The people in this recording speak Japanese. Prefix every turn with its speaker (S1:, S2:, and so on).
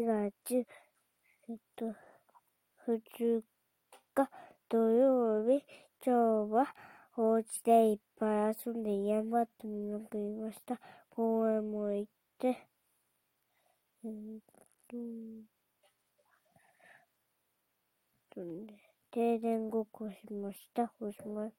S1: 月、えっと、二日土曜日、今日はお家でいっぱい遊んで山とって見まくりました。公園も行って、えー、っと、とね、停電ごっこしました。おしまい。